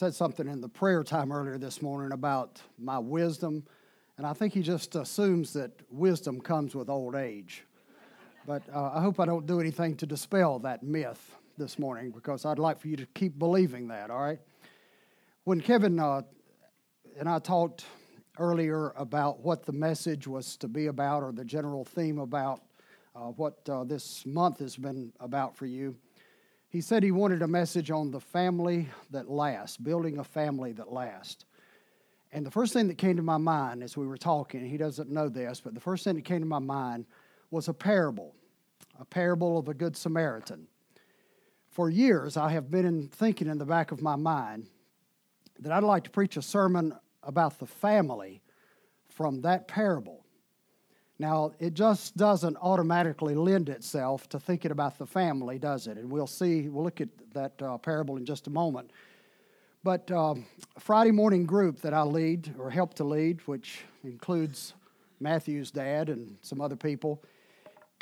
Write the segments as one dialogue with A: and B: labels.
A: said something in the prayer time earlier this morning about my wisdom, and I think he just assumes that wisdom comes with old age. But uh, I hope I don't do anything to dispel that myth this morning because I'd like for you to keep believing that, all right? When Kevin uh, and I talked earlier about what the message was to be about or the general theme about uh, what uh, this month has been about for you, he said he wanted a message on the family that lasts, building a family that lasts. And the first thing that came to my mind as we were talking, he doesn't know this, but the first thing that came to my mind was a parable, a parable of a Good Samaritan. For years, I have been in, thinking in the back of my mind that I'd like to preach a sermon about the family from that parable. Now, it just doesn't automatically lend itself to thinking about the family, does it? And we'll see, we'll look at that uh, parable in just a moment. But um, Friday morning group that I lead or help to lead, which includes Matthew's dad and some other people,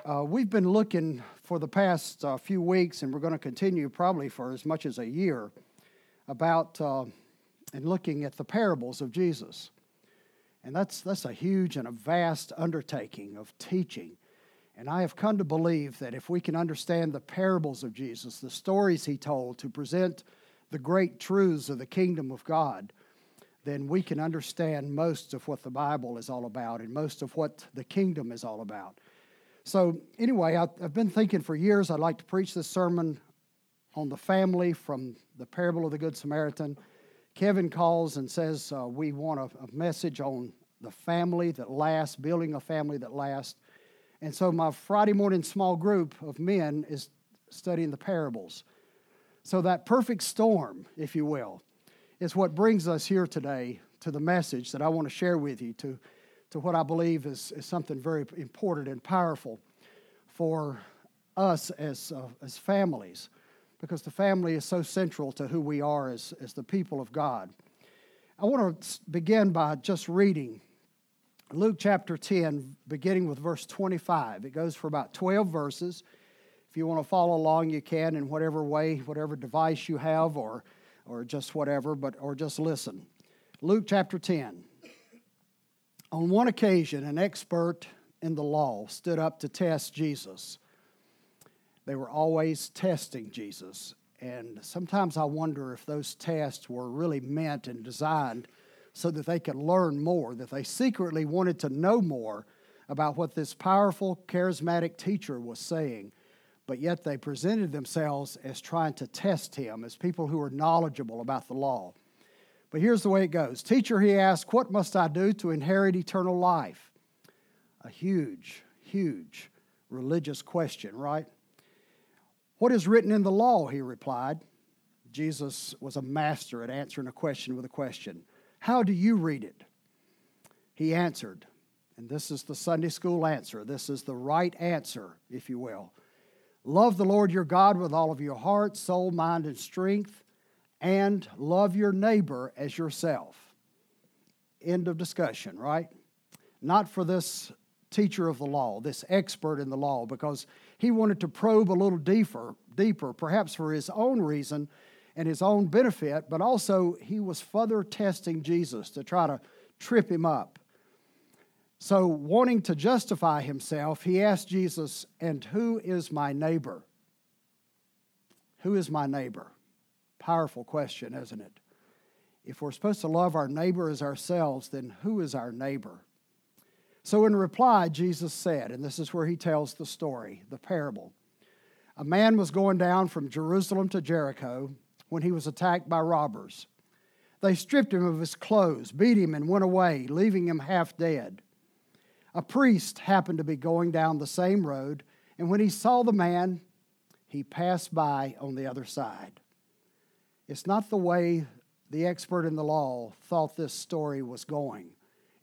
A: uh, we've been looking for the past uh, few weeks, and we're going to continue probably for as much as a year, about uh, and looking at the parables of Jesus. And that's, that's a huge and a vast undertaking of teaching. And I have come to believe that if we can understand the parables of Jesus, the stories he told to present the great truths of the kingdom of God, then we can understand most of what the Bible is all about and most of what the kingdom is all about. So, anyway, I've been thinking for years I'd like to preach this sermon on the family from the parable of the Good Samaritan. Kevin calls and says, uh, We want a, a, message on the family that lasts, building a family that lasts. And so my Friday morning small group of men is studying the parables. So that perfect storm, if you will, is what brings us here today to the message that I want to share with you, to, to what I believe is, is something very important and powerful for us as, uh, as families because the family is so central to who we are as, as the people of God. I want to begin by just reading Luke chapter 10, beginning with verse 25. It goes for about 12 verses. If you want to follow along, you can in whatever way, whatever device you have, or, or just whatever, but or just listen. Luke chapter 10. On one occasion, an expert in the law stood up to test Jesus they were always testing Jesus. And sometimes I wonder if those tests were really meant and designed so that they could learn more, that they secretly wanted to know more about what this powerful, charismatic teacher was saying. But yet they presented themselves as trying to test him, as people who were knowledgeable about the law. But here's the way it goes Teacher, he asked, What must I do to inherit eternal life? A huge, huge religious question, right? What is written in the law? He replied. Jesus was a master at answering a question with a question. How do you read it? He answered, and this is the Sunday school answer. This is the right answer, if you will. Love the Lord your God with all of your heart, soul, mind, and strength, and love your neighbor as yourself. End of discussion, right? Not for this teacher of the law, this expert in the law, because he wanted to probe a little deeper, deeper, perhaps for his own reason and his own benefit, but also he was further testing Jesus to try to trip him up. So, wanting to justify himself, he asked Jesus, And who is my neighbor? Who is my neighbor? Powerful question, isn't it? If we're supposed to love our neighbor as ourselves, then who is our neighbor? So, in reply, Jesus said, and this is where he tells the story, the parable. A man was going down from Jerusalem to Jericho when he was attacked by robbers. They stripped him of his clothes, beat him, and went away, leaving him half dead. A priest happened to be going down the same road, and when he saw the man, he passed by on the other side. It's not the way the expert in the law thought this story was going.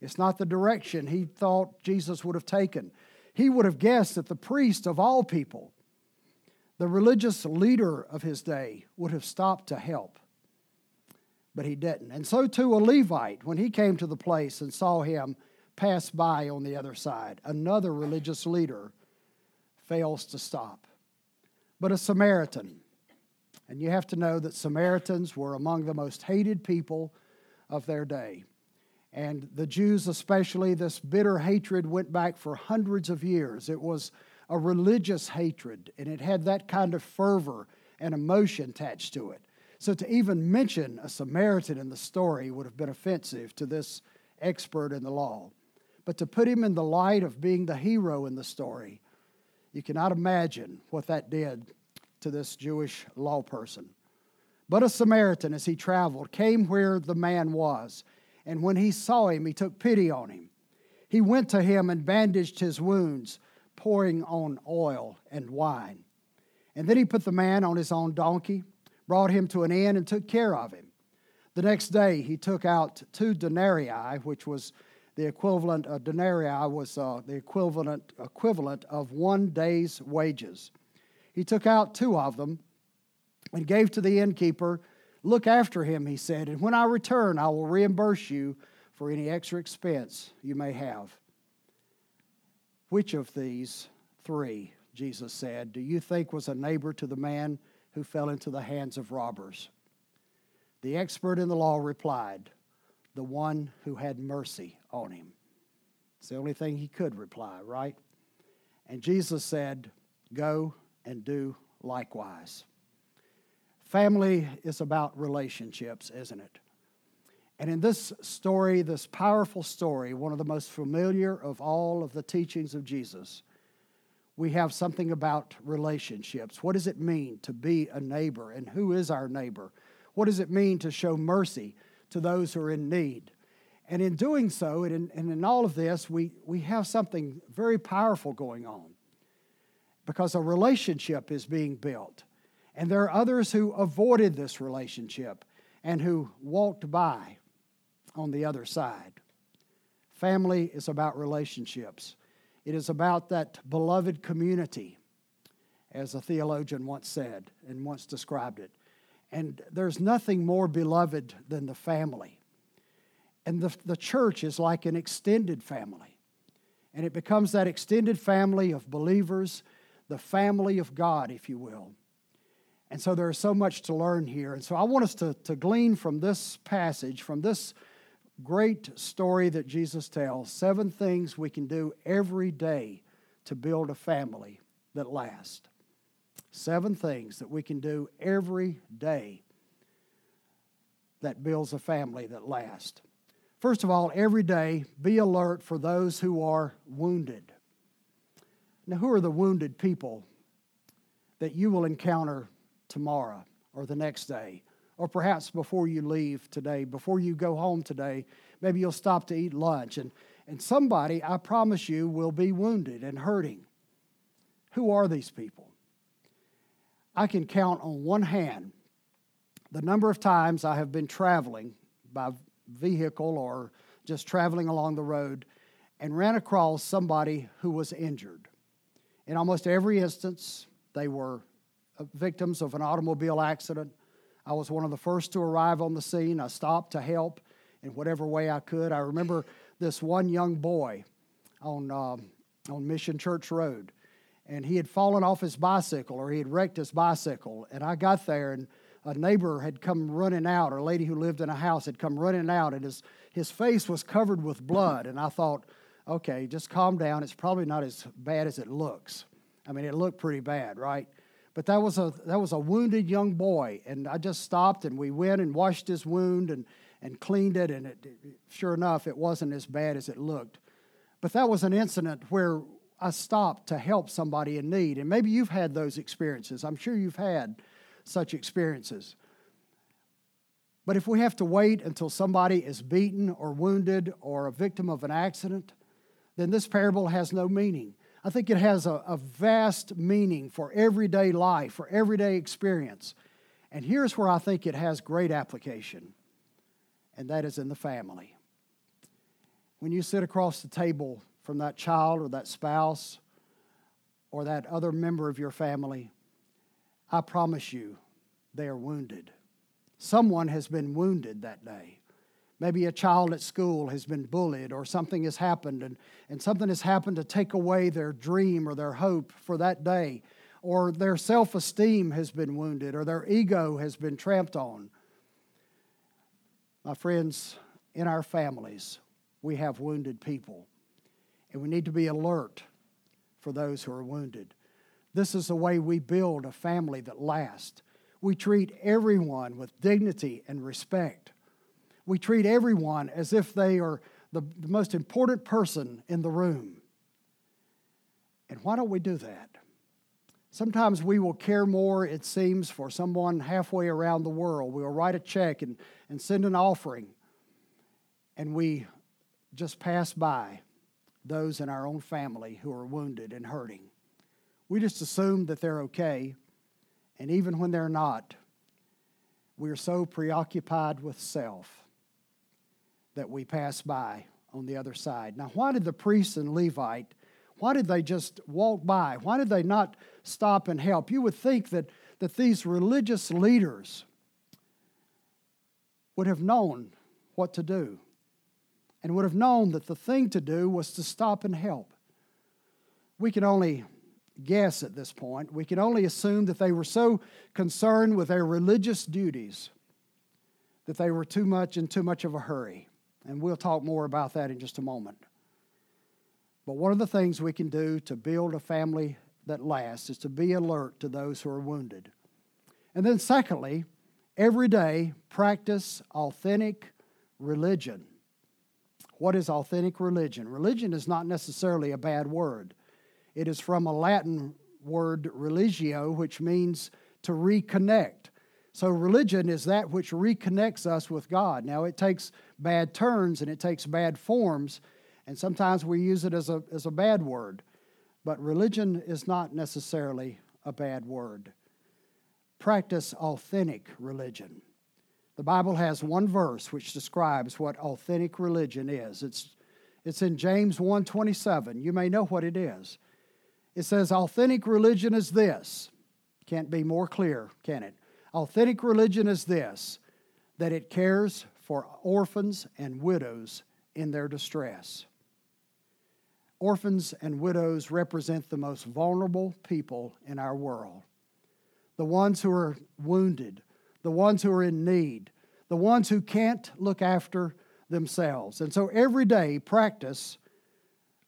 A: It's not the direction he thought Jesus would have taken. He would have guessed that the priest of all people, the religious leader of his day, would have stopped to help. But he didn't. And so too a Levite, when he came to the place and saw him pass by on the other side, another religious leader fails to stop. But a Samaritan, and you have to know that Samaritans were among the most hated people of their day. And the Jews, especially, this bitter hatred went back for hundreds of years. It was a religious hatred, and it had that kind of fervor and emotion attached to it. So to even mention a Samaritan in the story would have been offensive to this expert in the law. But to put him in the light of being the hero in the story, you cannot imagine what that did to this Jewish law person. But a Samaritan, as he traveled, came where the man was, and when he saw him, he took pity on him. He went to him and bandaged his wounds, pouring on oil and wine. And then he put the man on his own donkey, brought him to an inn, and took care of him. The next day, he took out two denarii, which was the equivalent, a denarii was uh, the equivalent, equivalent of one day's wages. He took out two of them and gave to the innkeeper. Look after him, he said, and when I return, I will reimburse you for any extra expense you may have. Which of these three, Jesus said, do you think was a neighbor to the man who fell into the hands of robbers? The expert in the law replied, The one who had mercy on him. It's the only thing he could reply, right? And Jesus said, Go and do likewise. Family is about relationships, isn't it? And in this story, this powerful story, one of the most familiar of all of the teachings of Jesus, we have something about relationships. What does it mean to be a neighbor? And who is our neighbor? What does it mean to show mercy to those who are in need? And in doing so, and in, and in all of this, we, we have something very powerful going on because a relationship is being built. And there are others who avoided this relationship and who walked by on the other side. Family is about relationships, it is about that beloved community, as a theologian once said and once described it. And there's nothing more beloved than the family. And the, the church is like an extended family. And it becomes that extended family of believers, the family of God, if you will. And so there's so much to learn here. And so I want us to, to glean from this passage, from this great story that Jesus tells, seven things we can do every day to build a family that lasts. Seven things that we can do every day that builds a family that lasts. First of all, every day, be alert for those who are wounded. Now, who are the wounded people that you will encounter tomorrow or the next day? Or perhaps before you leave today, before you go home today, maybe you'll stop to eat lunch. And, and somebody, I promise you, will be wounded and hurting. Who are these people? I can count on one hand the number of times I have been traveling by vehicle or just traveling along the road and ran across somebody who was injured. In almost every instance, they were victims of an automobile accident. I was one of the first to arrive on the scene. I stopped to help in whatever way I could. I remember this one young boy on, uh, on Mission Church Road, and he had fallen off his bicycle or he had wrecked his bicycle. And I got there, and a neighbor had come running out, or a lady who lived in a house had come running out, and his, his face was covered with blood. And I thought, okay, just calm down. It's probably not as bad as it looks. I mean, it looked pretty bad, right? But that was a that was a wounded young boy, and I just stopped and we went and washed his wound and and cleaned it, and it, sure enough, it wasn't as bad as it looked. But that was an incident where I stopped to help somebody in need, and maybe you've had those experiences. I'm sure you've had such experiences. But if we have to wait until somebody is beaten or wounded or a victim of an accident, then this parable has no meaning. I think it has a, a vast meaning for everyday life, for everyday experience. And here's where I think it has great application, and that is in the family. When you sit across the table from that child or that spouse or that other member of your family, I promise you they are wounded. Someone has been wounded that day. Maybe a child at school has been bullied or something has happened and, and something has happened to take away their dream or their hope for that day. Or their self esteem has been wounded or their ego has been tramped on. My friends, in our families, we have wounded people. And we need to be alert for those who are wounded. This is the way we build a family that lasts. We treat everyone with dignity and respect. We treat everyone as if they are the, the most important person in the room. And why don't we do that? Sometimes we will care more, it seems, for someone halfway around the world. We will write a check and, and send an offering, and we just pass by those in our own family who are wounded and hurting. We just assume that they're okay, and even when they're not, we are so preoccupied with self that we pass by on the other side. Now, why did the priest and Levite, why did they just walk by? Why did they not stop and help? You would think that, that these religious leaders would have known what to do and would have known that the thing to do was to stop and help. We can only guess at this point. We can only assume that they were so concerned with their religious duties that they were too much in too much of a hurry. And we'll talk more about that in just a moment. But one of the things we can do to build a family that lasts is to be alert to those who are wounded. And then, secondly, every day practice authentic religion. What is authentic religion? Religion is not necessarily a bad word. It is from a Latin word religio, which means to reconnect. So, religion is that which reconnects us with God. Now, it takes bad turns and it takes bad forms, and sometimes we use it as a, as a bad word. But religion is not necessarily a bad word. Practice authentic religion. The Bible has one verse which describes what authentic religion is. It's, it's in James 1:27. You may know what it is. It says, authentic religion is this. Can't be more clear, can it? Authentic religion is this that it cares for orphans and widows in their distress. Orphans and widows represent the most vulnerable people in our world. The ones who are wounded, the ones who are in need, the ones who can't look after themselves. And so every day, practice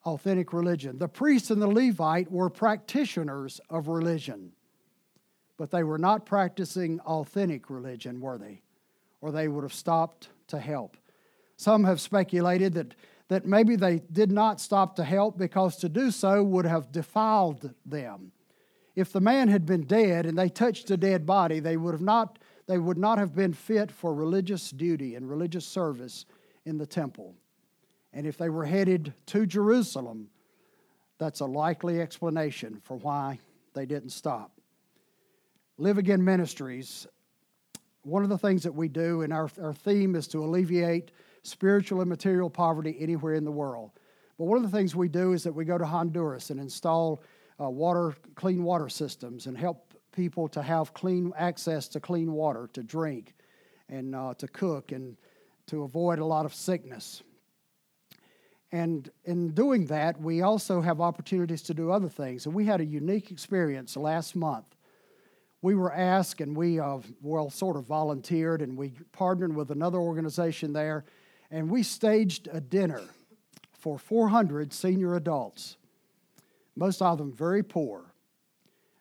A: authentic religion. The priest and the Levite were practitioners of religion, but they were not practicing authentic religion, were they? Or they would have stopped to help. Some have speculated that, that maybe they did not stop to help because to do so would have defiled them. If the man had been dead and they touched a dead body, they would have not, they would not have been fit for religious duty and religious service in the temple. And if they were headed to Jerusalem, that's a likely explanation for why they didn't stop. Live Again Ministries, one of the things that we do, and our, our theme is to alleviate spiritual and material poverty anywhere in the world. But one of the things we do is that we go to Honduras and install uh, water, clean water systems and help people to have clean access to clean water to drink and uh, to cook and to avoid a lot of sickness. And in doing that, we also have opportunities to do other things. And we had a unique experience last month. We were asked, and we, uh, well, sort of volunteered, and we partnered with another organization there, and we staged a dinner for 400 senior adults, most of them very poor,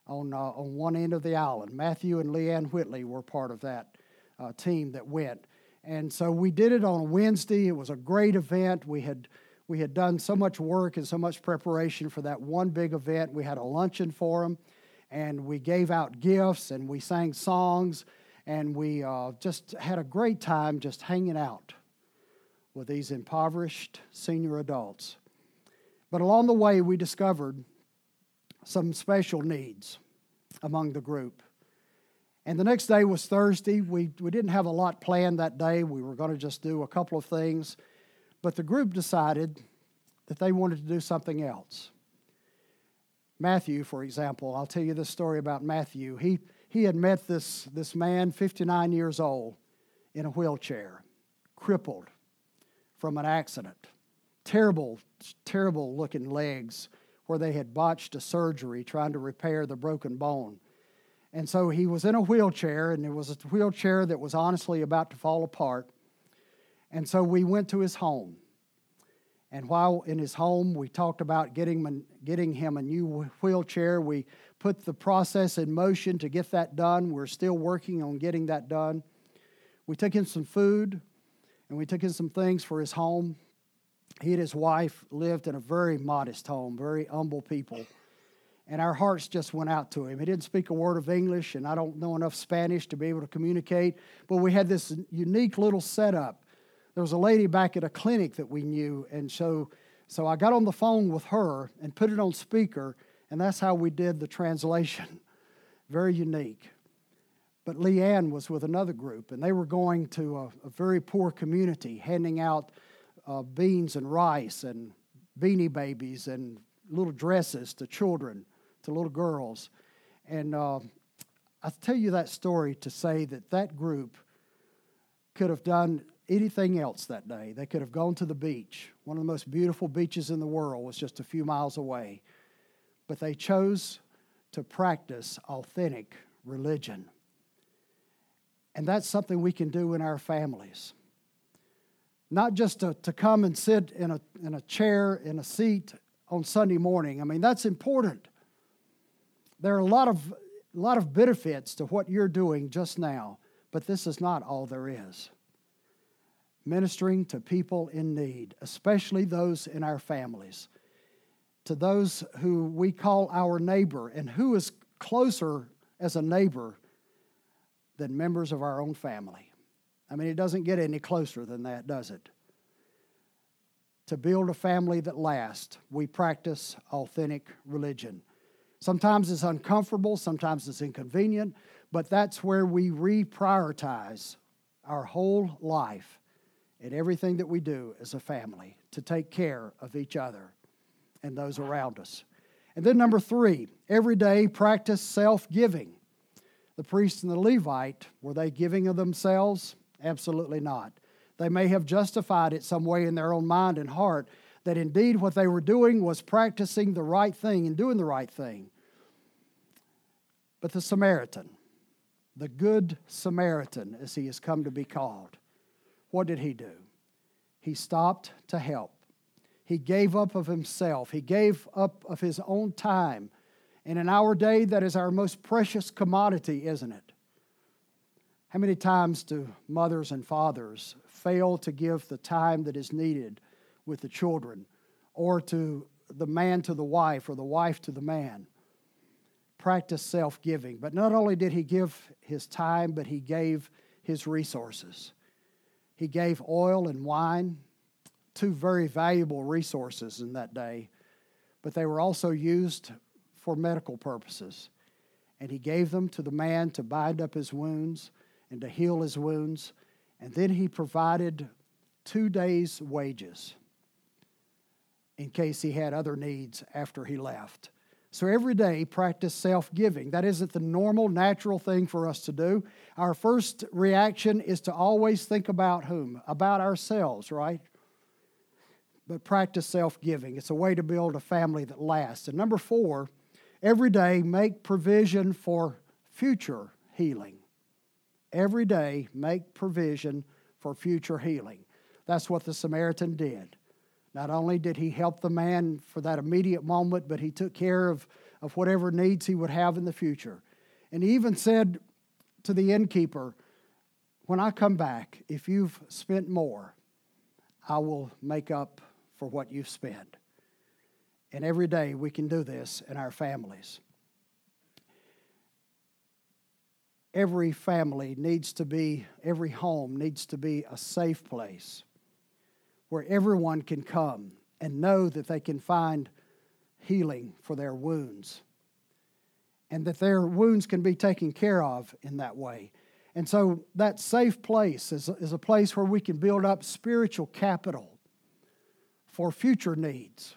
A: on, uh, on one end of the island. Matthew and Leanne Whitley were part of that uh, team that went. And so we did it on Wednesday. It was a great event. We had we had done so much work and so much preparation for that one big event. We had a luncheon for them, and we gave out gifts, and we sang songs, and we uh, just had a great time just hanging out with these impoverished senior adults. But along the way, we discovered some special needs among the group. And the next day was Thursday. We, we didn't have a lot planned that day. We were going to just do a couple of things. But the group decided that they wanted to do something else. Matthew, for example, I'll tell you this story about Matthew. He, he had met this, this man, 59 years old, in a wheelchair, crippled from an accident. Terrible, terrible looking legs where they had botched a surgery trying to repair the broken bone. And so he was in a wheelchair, and it was a wheelchair that was honestly about to fall apart. And so we went to his home. And while in his home, we talked about getting, getting him a new wheelchair. We put the process in motion to get that done. We're still working on getting that done. We took him some food and we took him some things for his home. He and his wife lived in a very modest home, very humble people and our hearts just went out to him. He didn't speak a word of English, and I don't know enough Spanish to be able to communicate, but we had this unique little setup. There was a lady back at a clinic that we knew, and so, so I got on the phone with her and put it on speaker, and that's how we did the translation. Very unique. But Leanne was with another group, and they were going to a, a very poor community, handing out uh, beans and rice and beanie babies and little dresses to children to little girls. And uh, I tell you that story to say that that group could have done anything else that day. They could have gone to the beach. One of the most beautiful beaches in the world was just a few miles away. But they chose to practice authentic religion. And that's something we can do in our families. Not just to, to come and sit in a, in a chair, in a seat on Sunday morning. I mean, that's important. There are a lot of, a lot of benefits to what you're doing just now, but this is not all there is. Ministering to people in need, especially those in our families, to those who we call our neighbor, and who is closer as a neighbor than members of our own family. I mean, it doesn't get any closer than that, does it? To build a family that lasts, we practice authentic religion. Sometimes it's uncomfortable, sometimes it's inconvenient, but that's where we reprioritize our whole life and everything that we do as a family to take care of each other and those around us. And then, number three, every day practice self giving. The priest and the Levite, were they giving of themselves? Absolutely not. They may have justified it some way in their own mind and heart, that indeed what they were doing was practicing the right thing and doing the right thing. But the Samaritan, the Good Samaritan, as he has come to be called, what did he do? He stopped to help. He gave up of himself, he gave up of his own time. And in our day, that is our most precious commodity, isn't it? How many times do mothers and fathers fail to give the time that is needed with the children, or to the man to the wife, or the wife to the man. Practice self giving. But not only did he give his time, but he gave his resources. He gave oil and wine, two very valuable resources in that day, but they were also used for medical purposes. And he gave them to the man to bind up his wounds and to heal his wounds. And then he provided two days' wages in case he had other needs after he left. So every day, practice self giving. That isn't the normal, natural thing for us to do. Our first reaction is to always think about whom? About ourselves, right? But practice self giving. It's a way to build a family that lasts. And number four, every day, make provision for future healing. Every day, make provision for future healing. That's what the Samaritan did. Not only did he help the man for that immediate moment, but he took care of, of whatever needs he would have in the future. And he even said to the innkeeper, When I come back, if you've spent more, I will make up for what you've spent. And every day we can do this in our families. Every family needs to be, every home needs to be a safe place where everyone can come and know that they can find healing for their wounds. and that their wounds can be taken care of in that way. And so that safe place is, is a place where we can build up spiritual capital for future needs.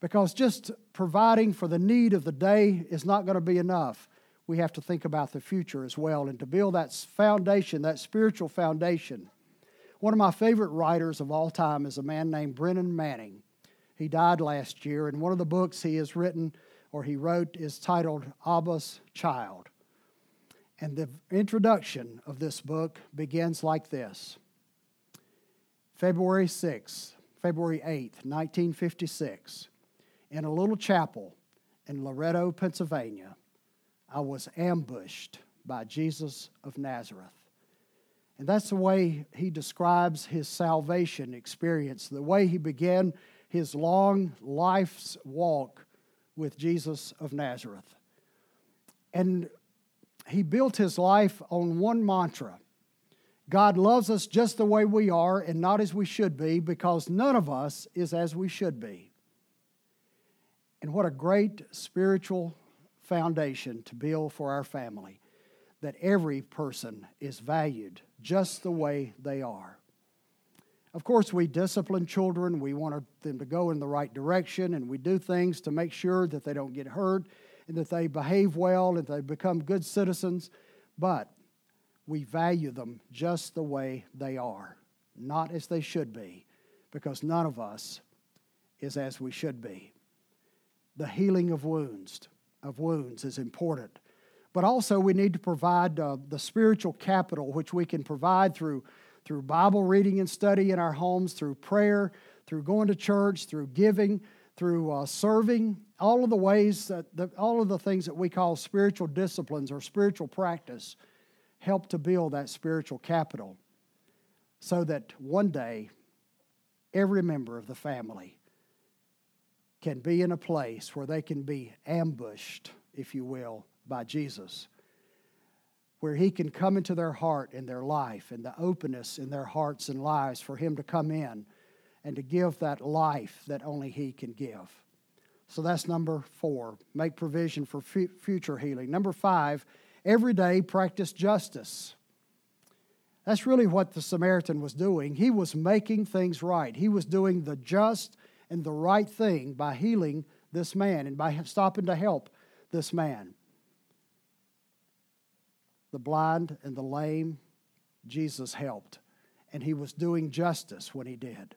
A: Because just providing for the need of the day is not going to be enough. We have to think about the future as well and to build that foundation, that spiritual foundation. One of my favorite writers of all time is a man named Brennan Manning. He died last year, and one of the books he has written or he wrote is titled Abba's Child. And the introduction of this book begins like this February 6th, February 8th, 1956, in a little chapel in Loretto, Pennsylvania, I was ambushed by Jesus of Nazareth. And that's the way he describes his salvation experience, the way he began his long life's walk with Jesus of Nazareth. And he built his life on one mantra God loves us just the way we are and not as we should be because none of us is as we should be. And what a great spiritual foundation to build for our family that every person is valued just the way they are. Of course, we discipline children. We want them to go in the right direction, and we do things to make sure that they don't get hurt and that they behave well and they become good citizens, but we value them just the way they are, not as they should be, because none of us is as we should be. The healing of wounds, of wounds is important. But also, we need to provide uh, the spiritual capital, which we can provide through, through Bible reading and study in our homes, through prayer, through going to church, through giving, through uh, serving, all of the ways that the, all of the things that we call spiritual disciplines or spiritual practice help to build that spiritual capital so that one day every member of the family can be in a place where they can be ambushed, if you will, by Jesus, where He can come into their heart and their life and the openness in their hearts and lives for Him to come in and to give that life that only He can give. So that's number four. Make provision for f- future healing. Number five, every day practice justice. That's really what the Samaritan was doing. He was making things right. He was doing the just and the right thing by healing this man and by stopping to help this man. The blind and the lame, Jesus helped. And he was doing justice when he did.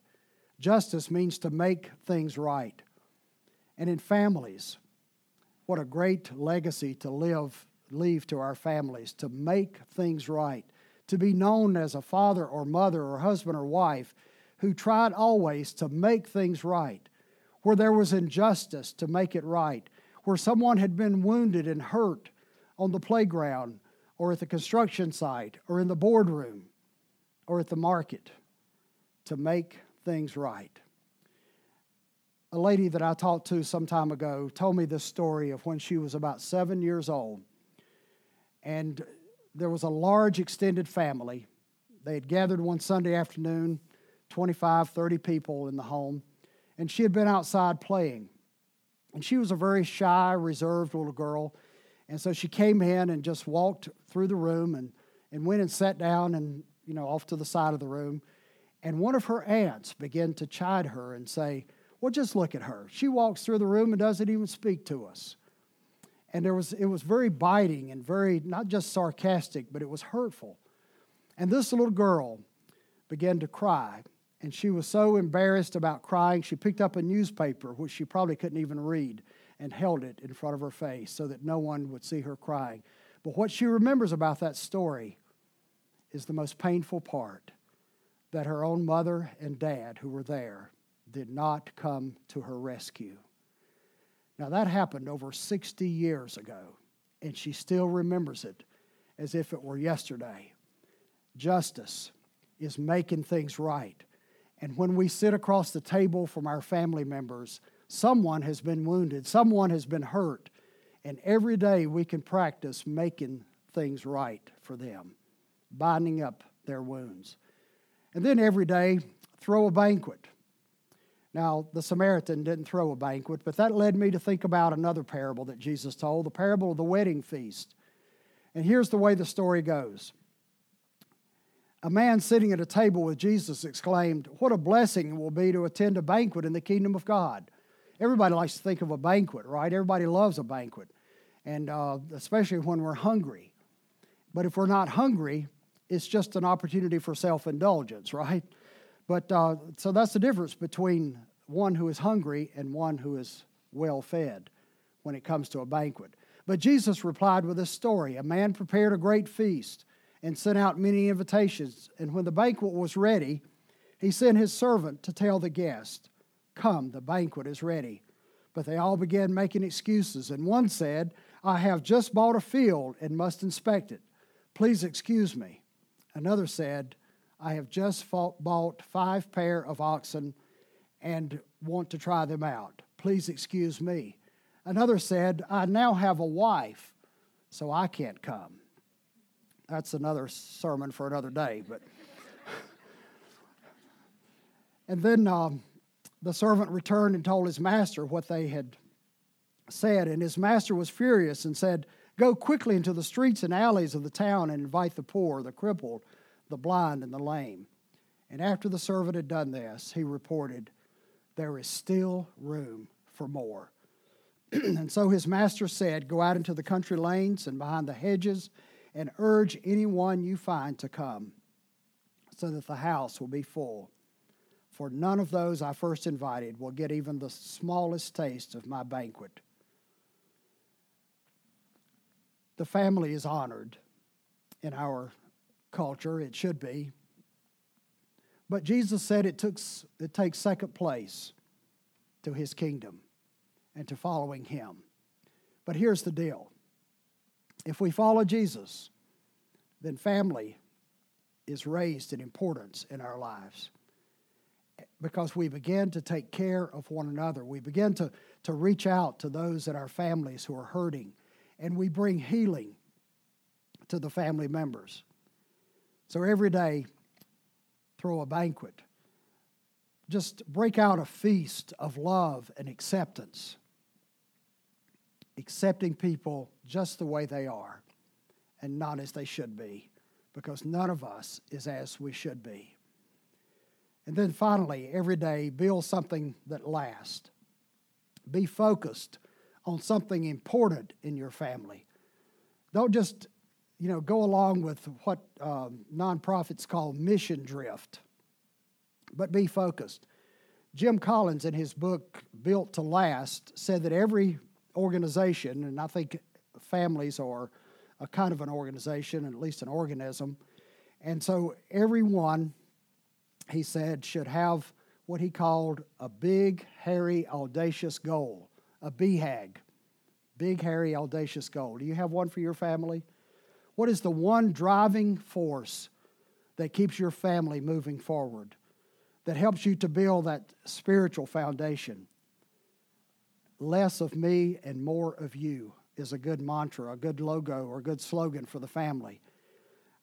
A: Justice means to make things right. And in families, what a great legacy to live, leave to our families, to make things right, to be known as a father or mother or husband or wife who tried always to make things right. Where there was injustice, to make it right. Where someone had been wounded and hurt on the playground or at the construction site or in the boardroom or at the market, to make things right. A lady that I talked to some time ago told me this story of when she was about seven years old. And there was a large extended family. They had gathered one Sunday afternoon, 25, 30 people in the home, and she had been outside playing. And she was a very shy, reserved little girl. And so she came in and just walked through the room and, and went and sat down and, you know, off to the side of the room. And one of her aunts began to chide her and say, Well, just look at her. She walks through the room and doesn't even speak to us. And there was, it was very biting and very, not just sarcastic, but it was hurtful. And this little girl began to cry. And she was so embarrassed about crying, she picked up a newspaper, which she probably couldn't even read, and held it in front of her face so that no one would see her crying. But what she remembers about that story is the most painful part that her own mother and dad, who were there, did not come to her rescue. Now, that happened over 60 years ago, and she still remembers it as if it were yesterday. Justice is making things right. And when we sit across the table from our family members, someone has been wounded, someone has been hurt, and every day we can practice making things right for them, binding up their wounds. And then every day, throw a banquet. Now, the Samaritan didn't throw a banquet, but that led me to think about another parable that Jesus told the parable of the wedding feast. And here's the way the story goes A man sitting at a table with Jesus exclaimed, What a blessing it will be to attend a banquet in the kingdom of God. Everybody likes to think of a banquet, right? Everybody loves a banquet, and uh, especially when we're hungry. But if we're not hungry, it's just an opportunity for self indulgence, right? But uh, so that's the difference between one who is hungry and one who is well fed when it comes to a banquet. But Jesus replied with this story A man prepared a great feast and sent out many invitations. And when the banquet was ready, he sent his servant to tell the guest, Come, the banquet is ready. But they all began making excuses. And one said, I have just bought a field and must inspect it. Please excuse me. Another said, I have just bought five pair of oxen and want to try them out. Please excuse me. Another said, I now have a wife, so I can't come. That's another sermon for another day, but. and then um, the servant returned and told his master what they had said, and his master was furious and said, Go quickly into the streets and alleys of the town and invite the poor, the crippled, the blind, and the lame. And after the servant had done this, he reported, There is still room for more. and so his master said, Go out into the country lanes and behind the hedges and urge anyone you find to come, so that the house will be full. For none of those I first invited will get even the smallest taste of my banquet. the family is honored in our culture. It should be. But Jesus said it, took, it takes second place to his kingdom and to following him. But here's the deal if we follow Jesus, then family is raised in importance in our lives because we begin to take care of one another. We begin to, to reach out to those in our families who are hurting and we bring healing to the family members. So every day, throw a banquet. Just break out a feast of love and acceptance. Accepting people just the way they are and not as they should be, because none of us is as we should be. And then finally, every day, build something that lasts. Be focused on something important in your family. Don't just, you know, go along with what um, nonprofits call mission drift, but be focused. Jim Collins, in his book Built to Last, said that every organization, and I think families are a kind of an organization, at least an organism, and so everyone, he said, should have what he called a big, hairy, audacious goal a BHAG, big, hairy, audacious goal. Do you have one for your family? What is the one driving force that keeps your family moving forward, that helps you to build that spiritual foundation? Less of me and more of you is a good mantra, a good logo, or a good slogan for the family.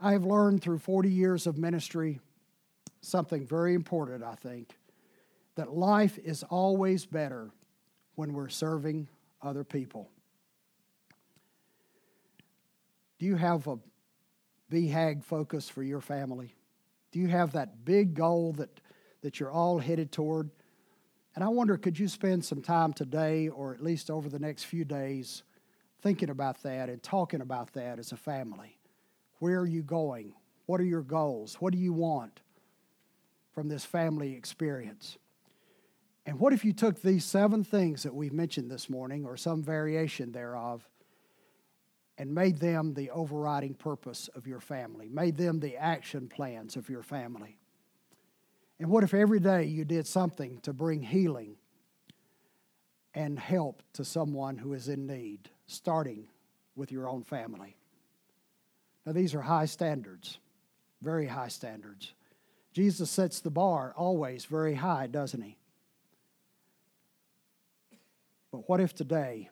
A: I have learned through 40 years of ministry something very important, I think, that life is always better when we're serving other people. Do you have a BHAG focus for your family? Do you have that big goal that, that you're all headed toward? And I wonder, could you spend some time today, or at least over the next few days, thinking about that and talking about that as a family? Where are you going? What are your goals? What do you want from this family experience? And what if you took these seven things that we've mentioned this morning, or some variation thereof, and made them the overriding purpose of your family, made them the action plans of your family? And what if every day you did something to bring healing and help to someone who is in need, starting with your own family? Now, these are high standards, very high standards. Jesus sets the bar always very high, doesn't he? But what if today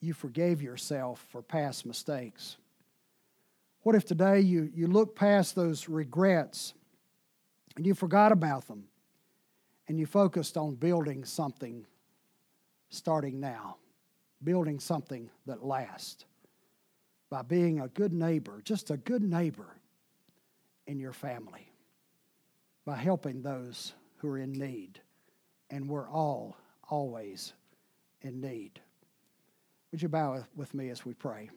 A: you forgave yourself for past mistakes? What if today you, you look past those regrets and you forgot about them and you focused on building something starting now, building something that lasts by being a good neighbor, just a good neighbor in your family, by helping those who are in need. And we're all always in need. Would you bow with me as we pray?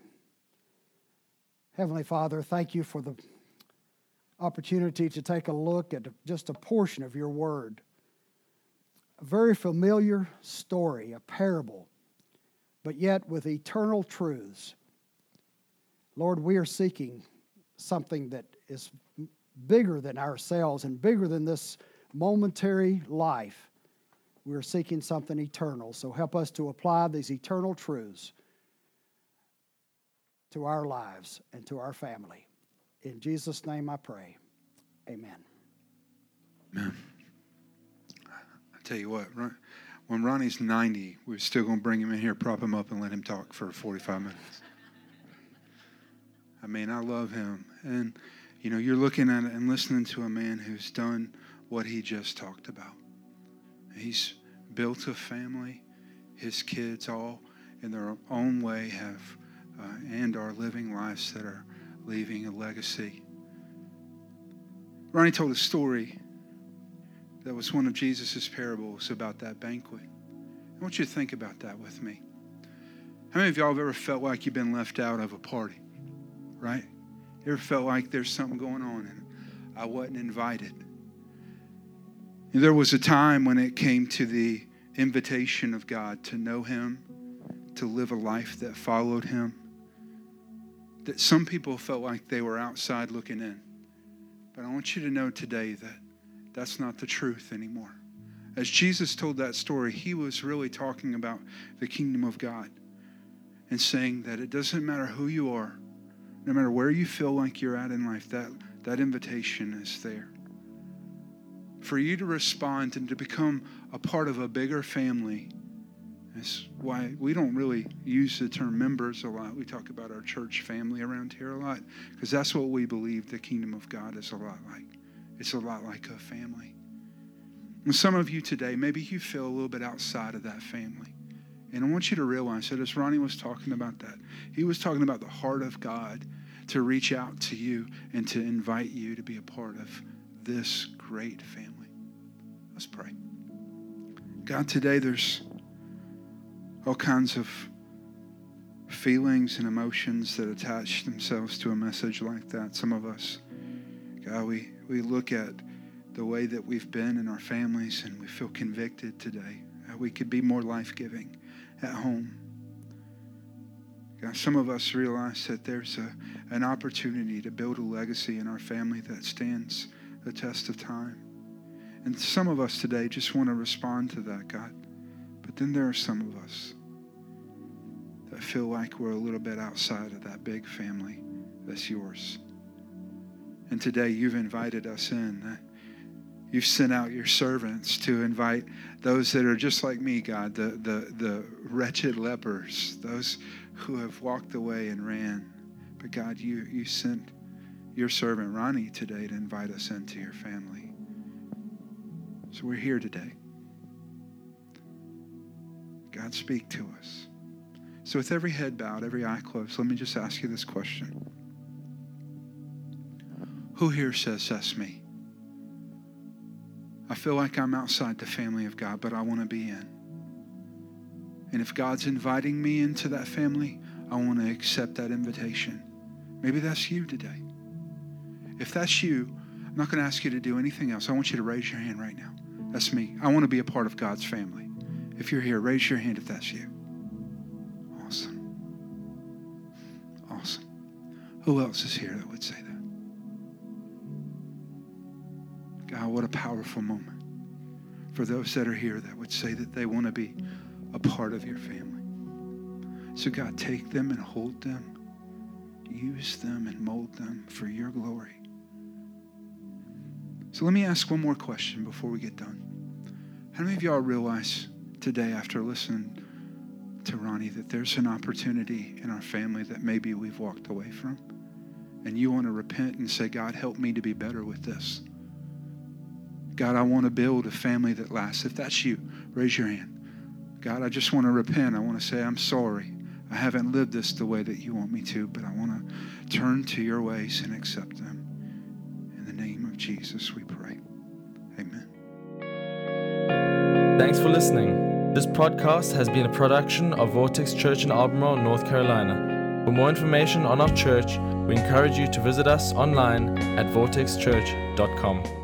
A: Heavenly Father, thank you for the opportunity to take a look at just a portion of your word. A very familiar story, a parable, but yet with eternal truths. Lord, we are seeking something that is bigger than ourselves and bigger than this momentary life. We're seeking something eternal. So help us to apply these eternal truths to our lives and to our family. In Jesus' name I pray. Amen.
B: Amen. I tell you what, when Ronnie's 90, we're still going to bring him in here, prop him up, and let him talk for 45 minutes. I mean, I love him. And, you know, you're looking at it and listening to a man who's done what he just talked about. He's built a family. His kids all, in their own way, have uh, and are living lives that are leaving a legacy. Ronnie told a story that was one of Jesus' parables about that banquet. I want you to think about that with me. How many of y'all have ever felt like you've been left out of a party? Right? Ever felt like there's something going on and I wasn't invited? There was a time when it came to the invitation of God to know Him, to live a life that followed Him, that some people felt like they were outside looking in. But I want you to know today that that's not the truth anymore. As Jesus told that story, he was really talking about the kingdom of God and saying that it doesn't matter who you are, no matter where you feel like you're at in life, that, that invitation is there for you to respond and to become a part of a bigger family. That's why we don't really use the term members a lot. We talk about our church family around here a lot because that's what we believe the kingdom of God is a lot like. It's a lot like a family. And some of you today, maybe you feel a little bit outside of that family. And I want you to realize that as Ronnie was talking about that, he was talking about the heart of God to reach out to you and to invite you to be a part of this great family. Let's pray. God, today there's all kinds of feelings and emotions that attach themselves to a message like that. Some of us, God, we, we look at the way that we've been in our families and we feel convicted today. Uh, we could be more life giving at home. God, some of us realize that there's a, an opportunity to build a legacy in our family that stands the test of time. And some of us today just want to respond to that, God. But then there are some of us that feel like we're a little bit outside of that big family that's yours. And today you've invited us in. You've sent out your servants to invite those that are just like me, God, the, the, the wretched lepers, those who have walked away and ran. But God, you, you sent your servant Ronnie today to invite us into your family. So we're here today. God, speak to us. So, with every head bowed, every eye closed, let me just ask you this question Who here says, That's me? I feel like I'm outside the family of God, but I want to be in. And if God's inviting me into that family, I want to accept that invitation. Maybe that's you today. If that's you, I'm not going to ask you to do anything else. I want you to raise your hand right now. That's me. I want to be a part of God's family. If you're here, raise your hand if that's you. Awesome. Awesome. Who else is here that would say that? God, what a powerful moment for those that are here that would say that they want to be a part of your family. So, God, take them and hold them, use them and mold them for your glory. So let me ask one more question before we get done. How many of y'all realize today, after listening to Ronnie, that there's an opportunity in our family that maybe we've walked away from? And you want to repent and say, God, help me to be better with this. God, I want to build a family that lasts. If that's you, raise your hand. God, I just want to repent. I want to say, I'm sorry. I haven't lived this the way that you want me to, but I want to turn to your ways and accept them. In the name of Jesus, we pray. Amen.
C: Thanks for listening. This podcast has been a production of Vortex Church in Albemarle, North Carolina. For more information on our church, we encourage you to visit us online at vortexchurch.com.